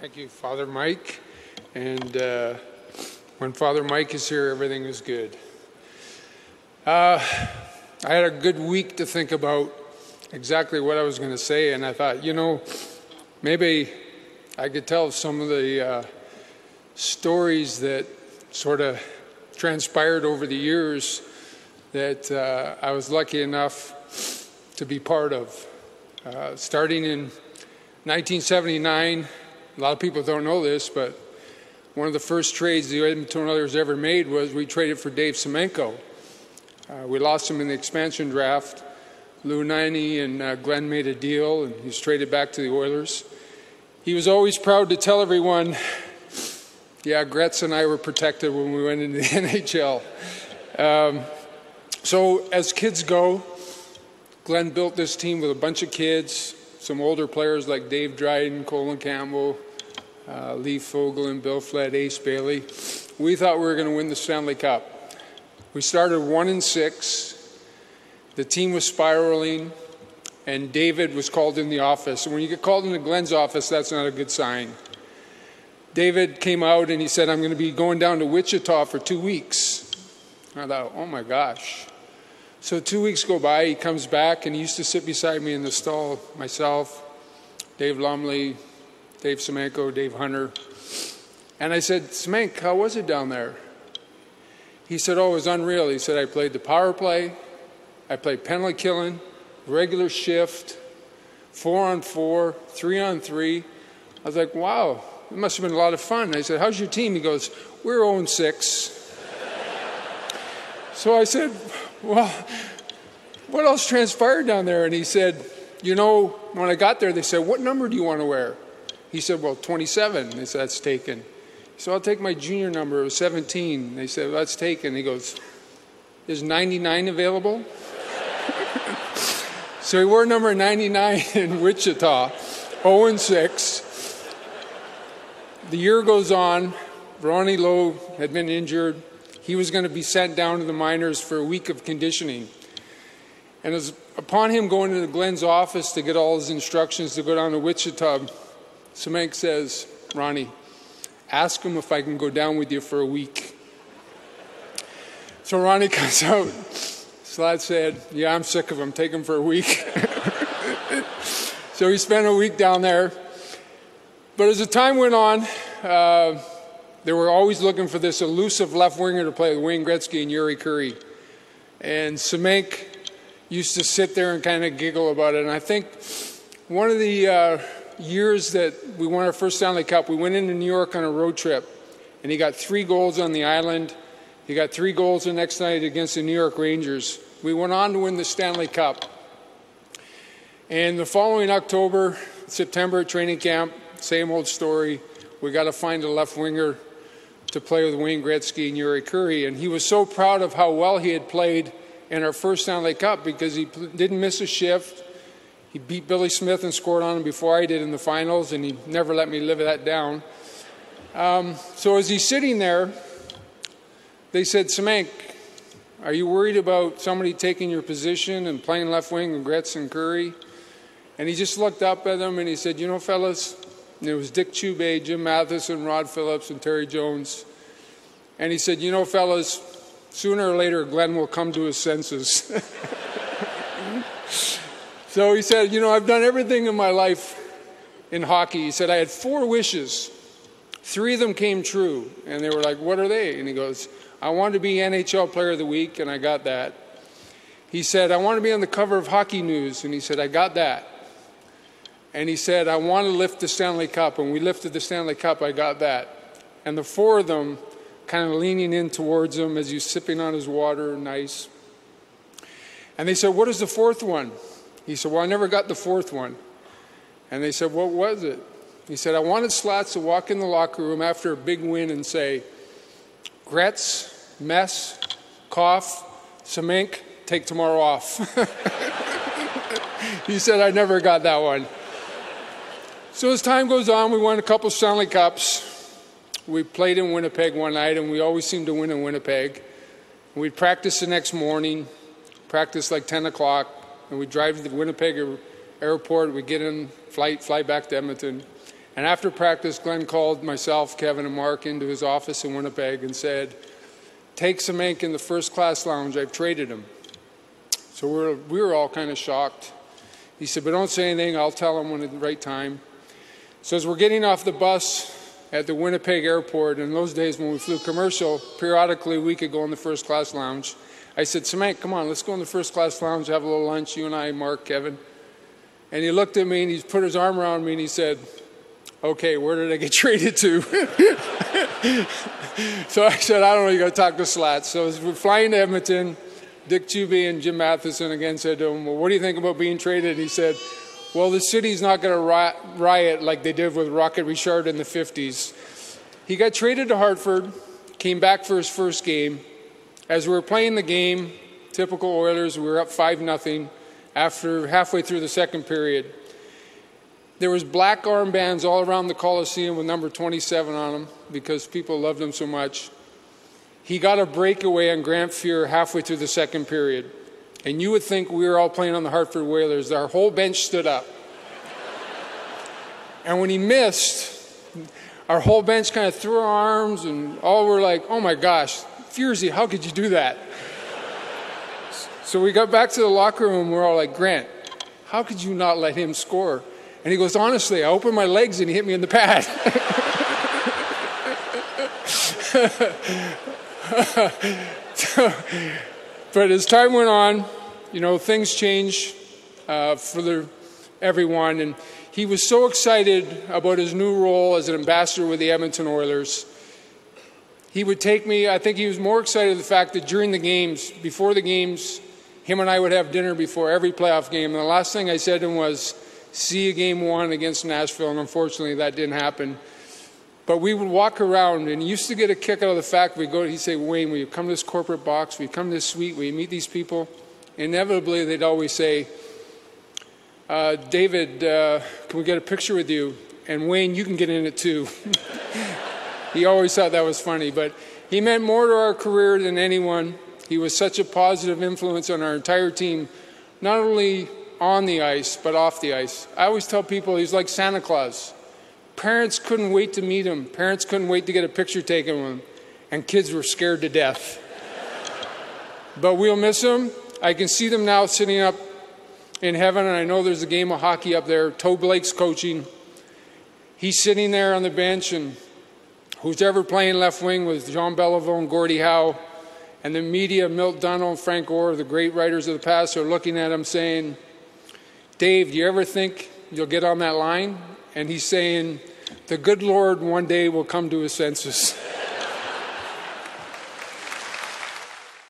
Thank you, Father Mike. And uh, when Father Mike is here, everything is good. Uh, I had a good week to think about exactly what I was going to say, and I thought, you know, maybe I could tell some of the uh, stories that sort of transpired over the years that uh, I was lucky enough to be part of. Uh, starting in 1979, a lot of people don't know this, but one of the first trades the Edmonton Oilers ever made was we traded for Dave Semenko. Uh, we lost him in the expansion draft. Lou Nanne and uh, Glenn made a deal, and he was traded back to the Oilers. He was always proud to tell everyone, yeah, Gretz and I were protected when we went into the NHL. Um, so, as kids go, Glenn built this team with a bunch of kids, some older players like Dave Dryden, Colin Campbell, uh, Lee and Bill Flett, Ace Bailey. We thought we were going to win the Stanley Cup. We started one and six. The team was spiraling, and David was called in the office. And when you get called into Glenn's office, that's not a good sign. David came out and he said, I'm going to be going down to Wichita for two weeks. I thought, oh my gosh. So two weeks go by, he comes back, and he used to sit beside me in the stall, myself, Dave Lumley, Dave Semenko, Dave Hunter. And I said, Semenk, how was it down there? He said, Oh, it was unreal. He said, I played the power play, I played penalty killing, regular shift, four on four, three on three. I was like, Wow, it must have been a lot of fun. I said, How's your team? He goes, We're 0 6. so I said, Well, what else transpired down there? And he said, You know, when I got there, they said, What number do you want to wear? He said, Well, 27. They said, That's taken. So I'll take my junior number. It was 17. They said, well, That's taken. He goes, Is 99 available? so he wore number 99 in Wichita, 0 and 6. The year goes on. Ronnie Low had been injured. He was going to be sent down to the minors for a week of conditioning. And was upon him going into Glenn's office to get all his instructions to go down to Wichita, Semenk says, Ronnie, ask him if I can go down with you for a week. So Ronnie comes out. Slats said, Yeah, I'm sick of him. Take him for a week. so he spent a week down there. But as the time went on, uh, they were always looking for this elusive left winger to play with Wayne Gretzky and Jari Kurri. And Semenk used to sit there and kind of giggle about it. And I think one of the uh, years that we won our first Stanley Cup, we went into New York on a road trip, and he got three goals on the island. He got three goals the next night against the New York Rangers. We went on to win the Stanley Cup. And the following October, September training camp, same old story. We got to find a left winger to play with Wayne Gretzky and Jari Kurri. And he was so proud of how well he had played in our first Stanley Cup because he didn't miss a shift. He beat Billy Smith and scored on him before I did in the finals, and he never let me live that down. Um, so as he's sitting there, they said, Semenk, are you worried about somebody taking your position and playing left wing with Gretz and Kurri? And he just looked up at them and he said, You know, fellas, and it was Dick Chubey, Jim Matheson, Rod Phillips, and Terry Jones. And he said, You know, fellas, sooner or later Glenn will come to his senses. so he said, You know, I've done everything in my life in hockey. He said, I had four wishes. Three of them came true. And they were like, What are they? And he goes, I wanted to be NHL Player of the Week, and I got that. He said, I want to be on the cover of Hockey News, and he said, I got that. And he said, I want to lift the Stanley Cup, and we lifted the Stanley Cup, I got that. And the four of them kind of leaning in towards him as he's sipping on his water, nice. And they said, What is the fourth one? He said, Well, I never got the fourth one. And they said, What was it? He said, I wanted Slats to walk in the locker room after a big win and say, Gretz, mess, Coff, Semenk, take tomorrow off. he said, I never got that one. So as time goes on, we won a couple Stanley Cups. We played in Winnipeg one night, and we always seemed to win in Winnipeg. We'd practice the next morning, practice like 10 o'clock, and we'd drive to the Winnipeg airport. We'd get in flight, fly back to Edmonton. And after practice, Glenn called myself, Kevin, and Mark into his office in Winnipeg and said, Take Semenk in the first class lounge. I've traded him. So we were, we were all kind of shocked. He said, But don't say anything. I'll tell him when at the right time. So as we're getting off the bus at the Winnipeg airport, in those days when we flew commercial, periodically we could go in the first class lounge. I said, Semenk, come on, let's go in the first class lounge, have a little lunch, you and I, Mark, Kevin. And he looked at me and he put his arm around me and he said, Okay, where did I get traded to? so I said, I don't know, you got to talk to Slats. So we're flying to Edmonton, Dick Chubey and Jim Matheson again said to him, Well, what do you think about being traded? And he said, Well, the city's not going to riot like they did with Rocket Richard in the 50s. He got traded to Hartford, came back for his first game. As we were playing the game, typical Oilers, we were up 5 nothing after halfway through the second period. There was black armbands all around the Coliseum with number 27 on them because people loved him so much. He got a breakaway on Grant Fuhr halfway through the second period. And you would think we were all playing on the Hartford Whalers. Our whole bench stood up. and when he missed, our whole bench kind of threw our arms and all were like, oh my gosh, Furzy, how could you do that? so we got back to the locker room. We're all like, Grant, how could you not let him score? And he goes, honestly, I opened my legs and he hit me in the pad. but as time went on, you know, things changed uh, for the, everyone. And he was so excited about his new role as an ambassador with the Edmonton Oilers. He would take me, I think he was more excited the fact that during the games, before the games, him and I would have dinner before every playoff game. And the last thing I said to him was, see a game one against Nashville, and unfortunately that didn't happen. But we would walk around, and he used to get a kick out of the fact we go. He'd say, "Wayne, will you come to this corporate box? Will you come to this suite? Will you meet these people?" Inevitably, they'd always say, uh, "David, uh, can we get a picture with you?" And Wayne, you can get in it too. he always thought that was funny, but he meant more to our career than anyone. He was such a positive influence on our entire team, not only on the ice, but off the ice. I always tell people he's like Santa Claus. Parents couldn't wait to meet him, parents couldn't wait to get a picture taken with him, and kids were scared to death. but we'll miss him. I can see them now sitting up in heaven, and I know there's a game of hockey up there. Toe Blake's coaching. He's sitting there on the bench, and who's ever playing left wing with Jean Beliveau and Gordie Howe, and the media, Milt Dunnell, Frank Orr, the great writers of the past, are looking at him saying, Dave, do you ever think you'll get on that line? And he's saying, The good Lord one day will come to his senses.